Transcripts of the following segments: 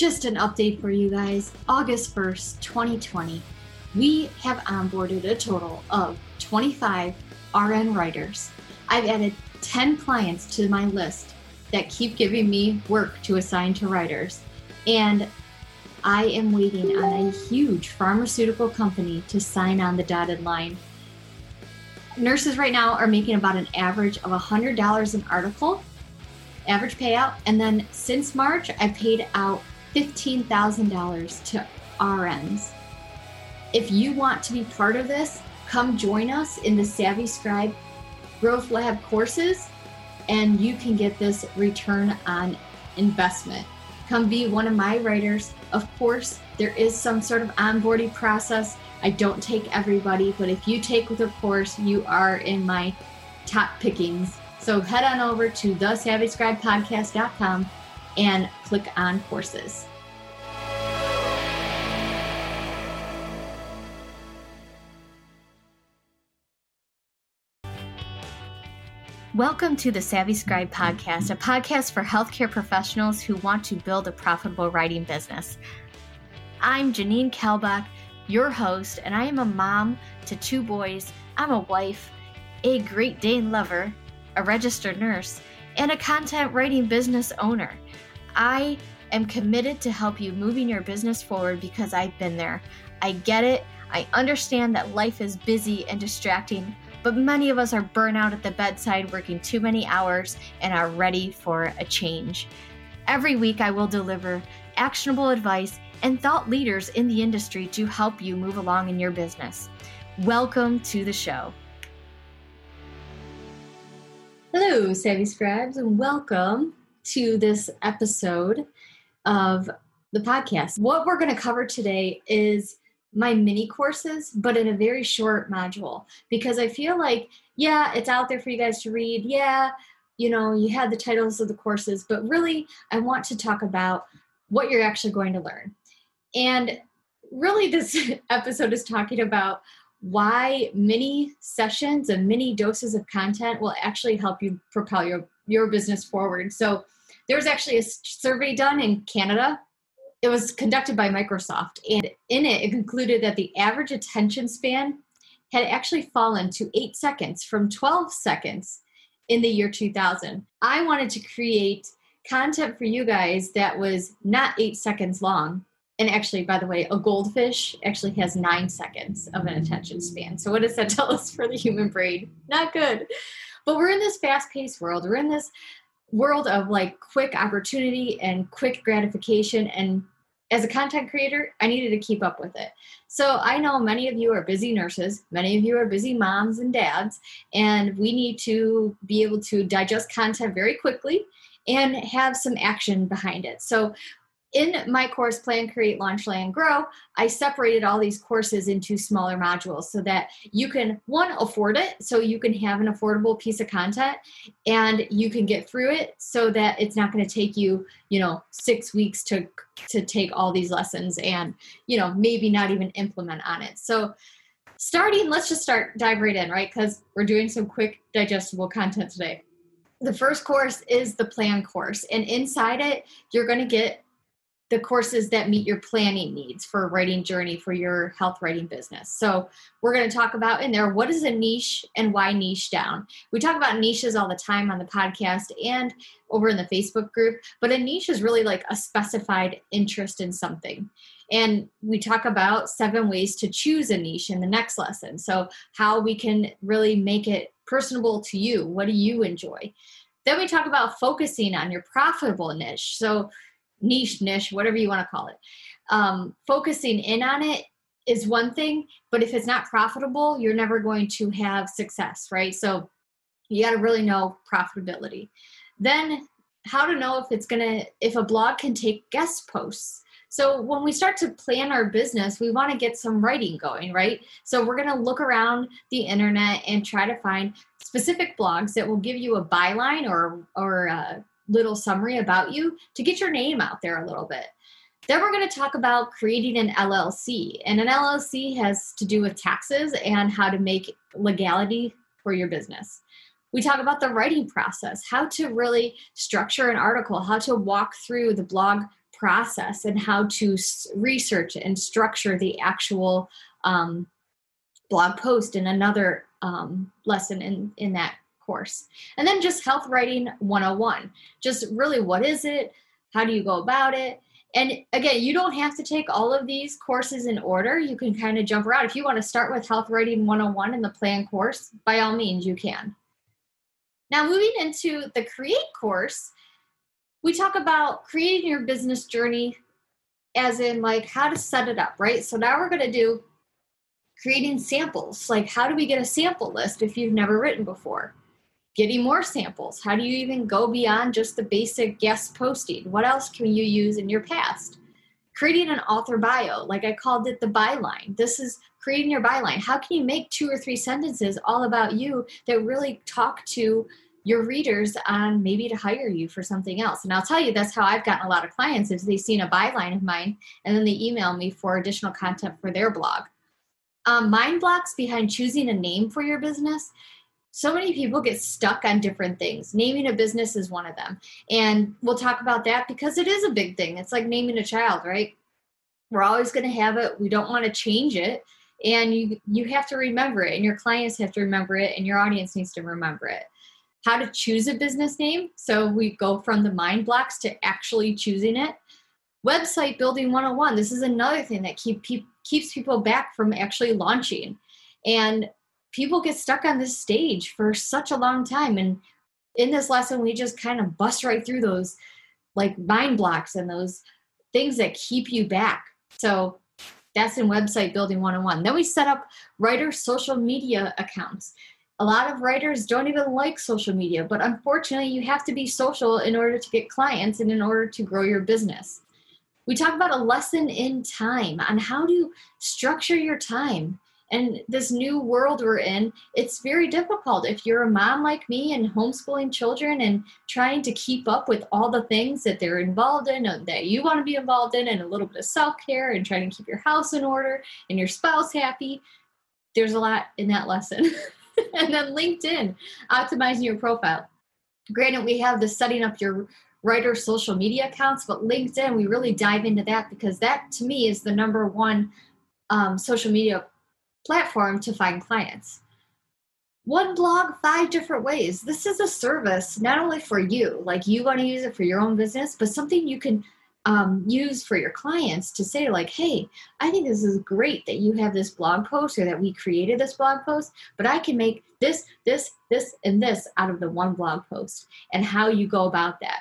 Just an update for you guys. August 1st, 2020, we have onboarded a total of 25 RN writers. I've added 10 clients to my list that keep giving me work to assign to writers. And I am waiting on a huge pharmaceutical company to sign on the dotted line. Nurses right now are making about an average of $100 an article, average payout. And then since March, I paid out $15,000 to RNs. If you want to be part of this, come join us in the Savvy Scribe Growth Lab courses, and you can get this return on investment. Come be one of my writers. Of course, there is some sort of onboarding process. I don't take everybody, but if you take the course, you are in my top pickings. So head on over to thesavvyscribepodcast.com and click on courses. Welcome to the Savvy Scribe podcast, a podcast for healthcare professionals who want to build a profitable writing business. I'm Janine Kelbach, your host, and I am a mom to two boys. I'm a wife, a Great Dane lover, a registered nurse, and a content writing business owner. I am committed to help you moving your business forward because I've been there. I get it. I understand that life is busy and distracting, but many of us are burnt out at the bedside, working too many hours, and are ready for a change. Every week, I will deliver actionable advice and thought leaders in the industry to help you move along in your business. Welcome to the show. Hello, Savvy Scribes, and welcome to this episode of the podcast. What we're going to cover today is my mini courses, but in a very short module because I feel like, yeah, it's out there for you guys to read. Yeah, you know, you had the titles of the courses, but really, I want to talk about what you're actually going to learn. And really, this episode is talking about why mini sessions and mini doses of content will actually help you propel your, your business forward. So, there was actually a survey done in Canada. It was conducted by Microsoft, and in it, it concluded that the average attention span had actually fallen to eight seconds from 12 seconds in the year 2000. I wanted to create content for you guys that was not eight seconds long. And actually, by the way, a goldfish actually has nine seconds of an attention span. So, what does that tell us for the human brain? Not good. But we're in this fast paced world. We're in this world of like quick opportunity and quick gratification and as a content creator i needed to keep up with it so i know many of you are busy nurses many of you are busy moms and dads and we need to be able to digest content very quickly and have some action behind it so in my course plan create launch land grow i separated all these courses into smaller modules so that you can one afford it so you can have an affordable piece of content and you can get through it so that it's not going to take you you know six weeks to to take all these lessons and you know maybe not even implement on it. So starting let's just start dive right in right? Because we're doing some quick digestible content today. The first course is the plan course and inside it you're going to get the courses that meet your planning needs for writing journey for your health writing business. So, we're going to talk about in there what is a niche and why niche down. We talk about niches all the time on the podcast and over in the Facebook group, but a niche is really like a specified interest in something. And we talk about seven ways to choose a niche in the next lesson. So, how we can really make it personable to you. What do you enjoy? Then we talk about focusing on your profitable niche. So, niche, niche, whatever you want to call it. Um, focusing in on it is one thing, but if it's not profitable, you're never going to have success, right? So you got to really know profitability. Then how to know if it's gonna if a blog can take guest posts so when we start to plan our business, we want to get some writing going, right? So we're going to look around the internet and try to find specific blogs that will give you a byline or or a little summary about you to get your name out there a little bit. Then we're going to talk about creating an LLC. And an LLC has to do with taxes and how to make legality for your business. We talk about the writing process, how to really structure an article, how to walk through the blog process and how to research and structure the actual um, blog post in another um, lesson in, in that course. And then just health writing 101. Just really what is it? How do you go about it? And again, you don't have to take all of these courses in order. You can kind of jump around. If you want to start with Health Writing 101 in the plan course, by all means, you can. Now, moving into the Create course, we talk about creating your business journey as in like how to set it up, right? So now we're going to do creating samples. Like how do we get a sample list if you've never written before? Getting more samples. How do you even go beyond just the basic guest posting? What else can you use in your past? Creating an author bio, like I called it the byline. This is creating your byline. How can you make two or three sentences all about you that really talk to your readers on maybe to hire you for something else. And I'll tell you, that's how I've gotten a lot of clients is they've seen a byline of mine and then they email me for additional content for their blog. Um, mind blocks behind choosing a name for your business. So many people get stuck on different things. Naming a business is one of them. And we'll talk about that because it is a big thing. It's like naming a child, right? We're always going to have it. We don't want to change it. And you you have to remember it and your clients have to remember it and your audience needs to remember it how to choose a business name. So we go from the mind blocks to actually choosing it. Website building 101. This is another thing that keep, keep keeps people back from actually launching. And people get stuck on this stage for such a long time. And in this lesson, we just kind of bust right through those like mind blocks and those things that keep you back. So that's in website building 101. Then we set up writer social media accounts a lot of writers don't even like social media, but unfortunately, you have to be social in order to get clients and in order to grow your business. We talk about a lesson in time on how to structure your time. And this new world we're in, it's very difficult. If you're a mom like me and homeschooling children and trying to keep up with all the things that they're involved in, and that you want to be involved in, and a little bit of self care and trying to keep your house in order and your spouse happy, there's a lot in that lesson. and then LinkedIn, optimizing your profile. Granted, we have the setting up your writer social media accounts, but LinkedIn, we really dive into that because that to me is the number one um, social media platform to find clients. One blog, five different ways. This is a service not only for you, like you want to use it for your own business, but something you can um, use for your clients to say like hey i think this is great that you have this blog post or that we created this blog post but i can make this this this and this out of the one blog post and how you go about that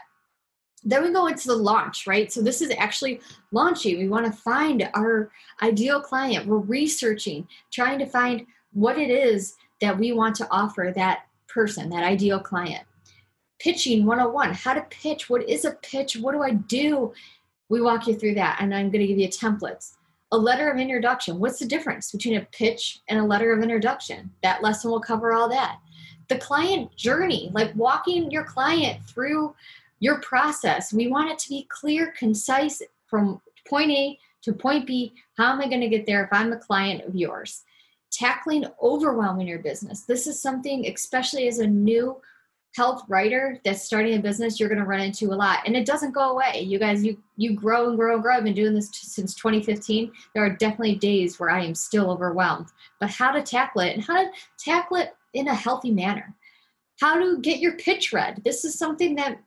then we go into the launch right? So this is actually launching. We want to find our ideal client. We're researching trying to find what it is that we want to offer that person that ideal client. Pitching 101 how to pitch what is a pitch what do i do? We walk you through that and i'm going to give you templates. A letter of introduction what's the difference between a pitch and a letter of introduction? That lesson will cover all that. The client journey like walking your client through your process. We want it to be clear concise from point a to point b. How am i going to get there if i'm a client of yours? Tackling overwhelming your business. This is something especially as a new health writer that's starting a business you're going to run into a lot and it doesn't go away. You guys you you grow and grow and grow. I've been doing this t- since 2015 there are definitely days where i am still overwhelmed. But how to tackle it and how to tackle it in a healthy manner. How to get your pitch read. This is something that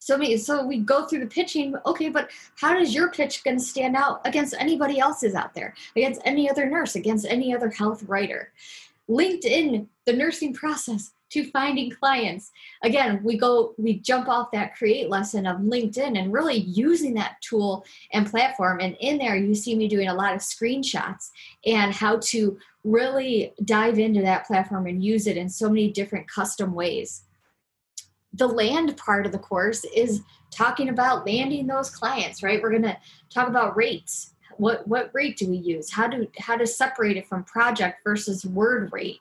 so me so we go through the pitching okay but how does your pitch to stand out against anybody else's out there against any other nurse against any other health writer linkedin the nursing process to finding clients. Again, we go, we jump off that create lesson of LinkedIn and really using that tool and platform. And in there, you see me doing a lot of screenshots and how to really dive into that platform and use it in so many different custom ways. The land part of the course is talking about landing those clients, right? We're going to talk about rates. What what rate do we use? How do how to separate it from project versus word rate?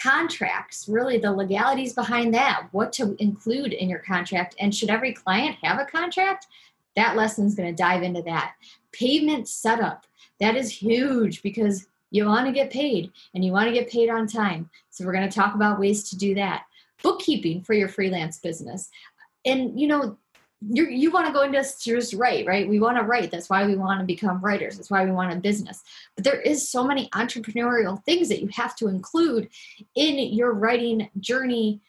Contracts, really the legalities behind that, what to include in your contract, and should every client have a contract? That lesson is going to dive into that. Payment setup, that is huge because you want to get paid and you want to get paid on time. So we're going to talk about ways to do that. Bookkeeping for your freelance business. And you know, you you want to go into just write, right? We want to write. That's why we want to become writers. That's why we want a business. But there is so many entrepreneurial things that you have to include in your writing journey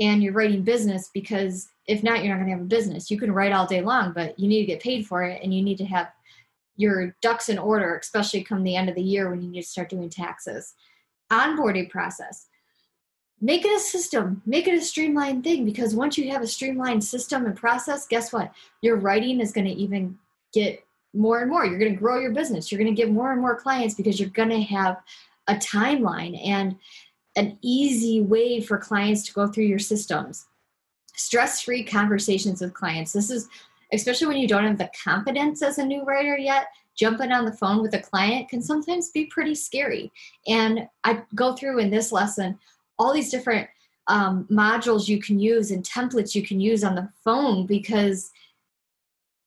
and your writing business because if not, you're not going to have a business. You can write all day long, but you need to get paid for it and you need to have your ducks in order, especially come the end of the year when you need to start doing taxes. Onboarding process make it a system. Make it a streamlined thing because once you have a streamlined system and process guess what? Your writing is going to even get more and more. You're going to grow your business. You're going to get more and more clients because you're going to have a timeline and an easy way for clients to go through your systems. Stress-free conversations with clients. This is especially when you don't have the confidence as a new writer yet jumping on the phone with a client can sometimes be pretty scary. And i go through in this lesson all these different um, modules you can use and templates you can use on the phone because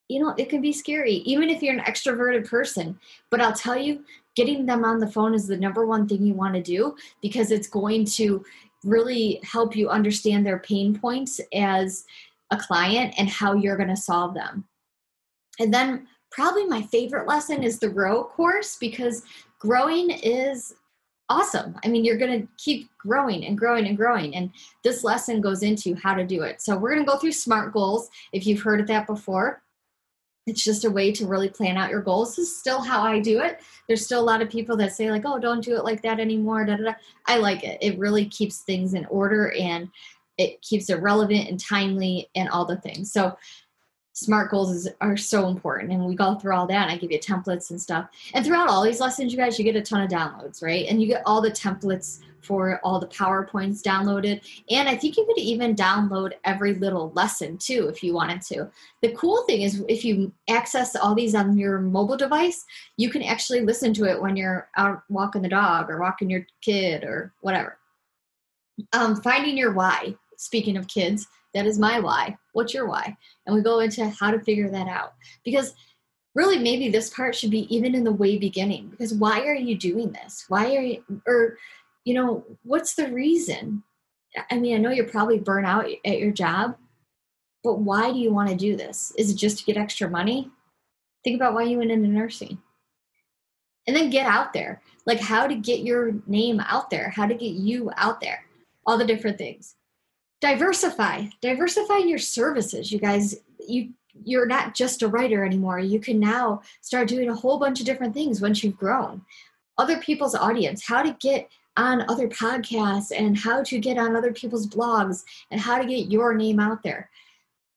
you know it can be scary even if you're an extroverted person. But i'll tell you getting them on the phone is the number one thing you want to do because it's going to really help you understand their pain points as a client and how you're going to solve them. And then probably my favorite lesson is the grow course because growing is awesome. I mean, you're going to keep growing and growing and growing. And this lesson goes into how to do it. So, we're going to go through SMART goals if you've heard of that before. It's just a way to really plan out your goals. This is still how I do it. There's still a lot of people that say, like, oh, don't do it like that anymore. Da, da, da. I like it. It really keeps things in order and it keeps it relevant and timely and all the things. So, smart goals is, are so important and we go through all that and i give you templates and stuff. And throughout all these lessons you guys you get a ton of downloads right? And you get all the templates for all the powerpoints downloaded. And i think you could even download every little lesson too if you wanted to. The cool thing is if you access all these on your mobile device you can actually listen to it when you're out walking the dog or walking your kid or whatever. Um, finding your why speaking of kids that is my why. What's your why? And we go into how to figure that out. Because really, maybe this part should be even in the way beginning. Because why are you doing this? Why are you, or, you know, what's the reason? I mean, I know you're probably burnt out at your job, but why do you want to do this? Is it just to get extra money? Think about why you went into nursing. And then get out there. Like how to get your name out there, how to get you out there, all the different things diversify. Diversify your services you guys. You you're not just a writer anymore. You can now start doing a whole bunch of different things once you've grown. Other people's audience how to get on other podcasts and how to get on other people's blogs and how to get your name out there.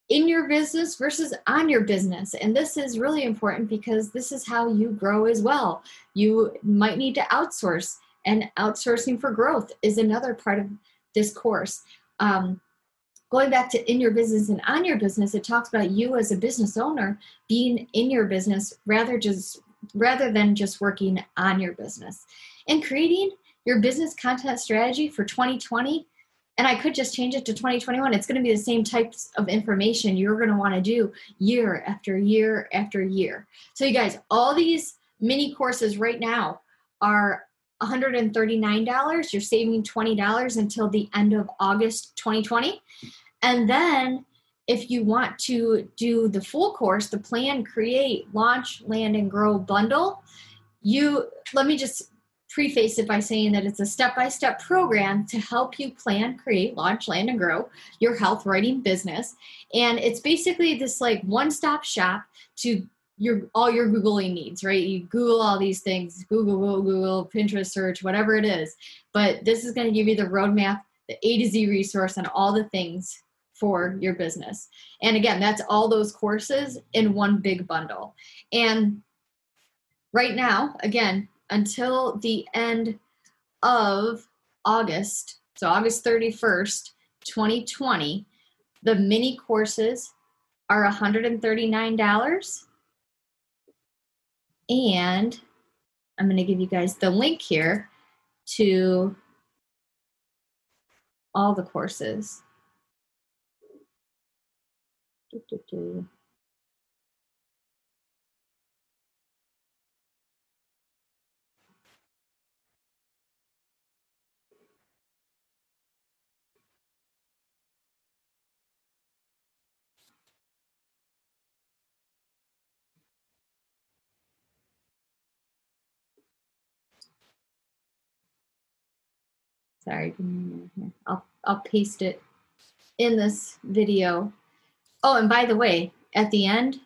In your business versus on your business. And this is really important because this is how you grow as well. You might need to outsource, and outsourcing for growth is another part of this course um, going back to in your business and on your business it talks about you as a business owner being in your business rather just rather than just working on your business and creating your business content strategy for 2020 and i could just change it to 2021 it's going to be the same types of information you're going to want to do year after year after year. So you guys all these mini courses right now are $139. You're saving $20 until the end of August 2020. And then if you want to do the full course, the plan, create, launch, land, and grow bundle, you let me just preface it by saying that it's a step by step program to help you plan, create, launch, land, and grow your health writing business. And it's basically this like one stop shop to your all your googling needs right? You google all these things google google google pinterest search whatever it is. But this is going to give you the roadmap the a to z resource on all the things for your business. And again that's all those courses in one big bundle. And right now again until the end of august so august 31st 2020 The mini courses are $139. And I'm going to give you guys the link here to all the courses. Sorry, I'll, I'll paste it in this video. Oh, and by the way, at the end,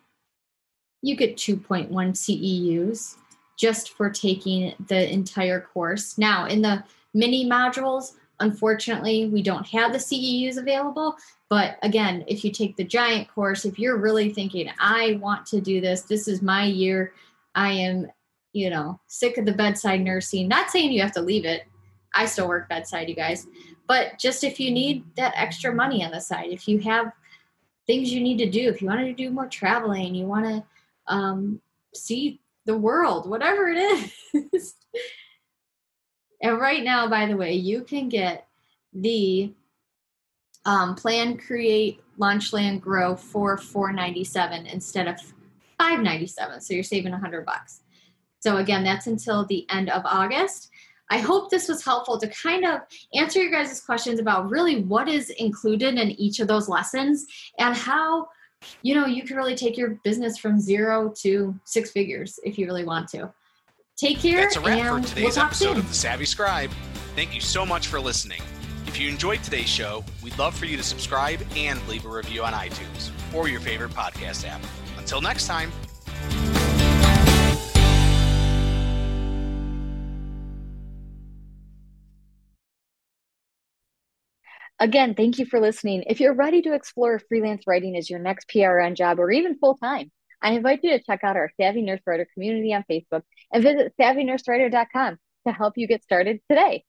you get 2.1 CEUs just for taking the entire course. Now, in the mini modules, unfortunately, we don't have the CEUs available. But again, if you take the giant course, if you're really thinking, I want to do this, this is my year, I am, you know, sick of the bedside nursing, not saying you have to leave it. I still work bedside, you guys. But just if you need that extra money on the side, if you have things you need to do, if you want to do more traveling, you want to um, see the world, whatever it is. and right now, by the way, you can get the um, plan, create, launch, land, grow for 497 instead of 597. So you're saving 100 bucks. So again, that's until the end of August. I hope this was helpful to kind of answer your guys' questions about really what is included in each of those lessons and how you know you can really take your business from zero to six figures if you really want to. Take care. That's a wrap for today's we'll episode soon. of The Savvy Scribe. Thank you so much for listening. If you enjoyed today's show, we'd love for you to subscribe and leave a review on iTunes or your favorite podcast app. Until next time. Again, thank you for listening. If you're ready to explore freelance writing as your next PRN job or even full time, I invite you to check out our Savvy Nurse Writer community on Facebook and visit savvynursewriter.com to help you get started today.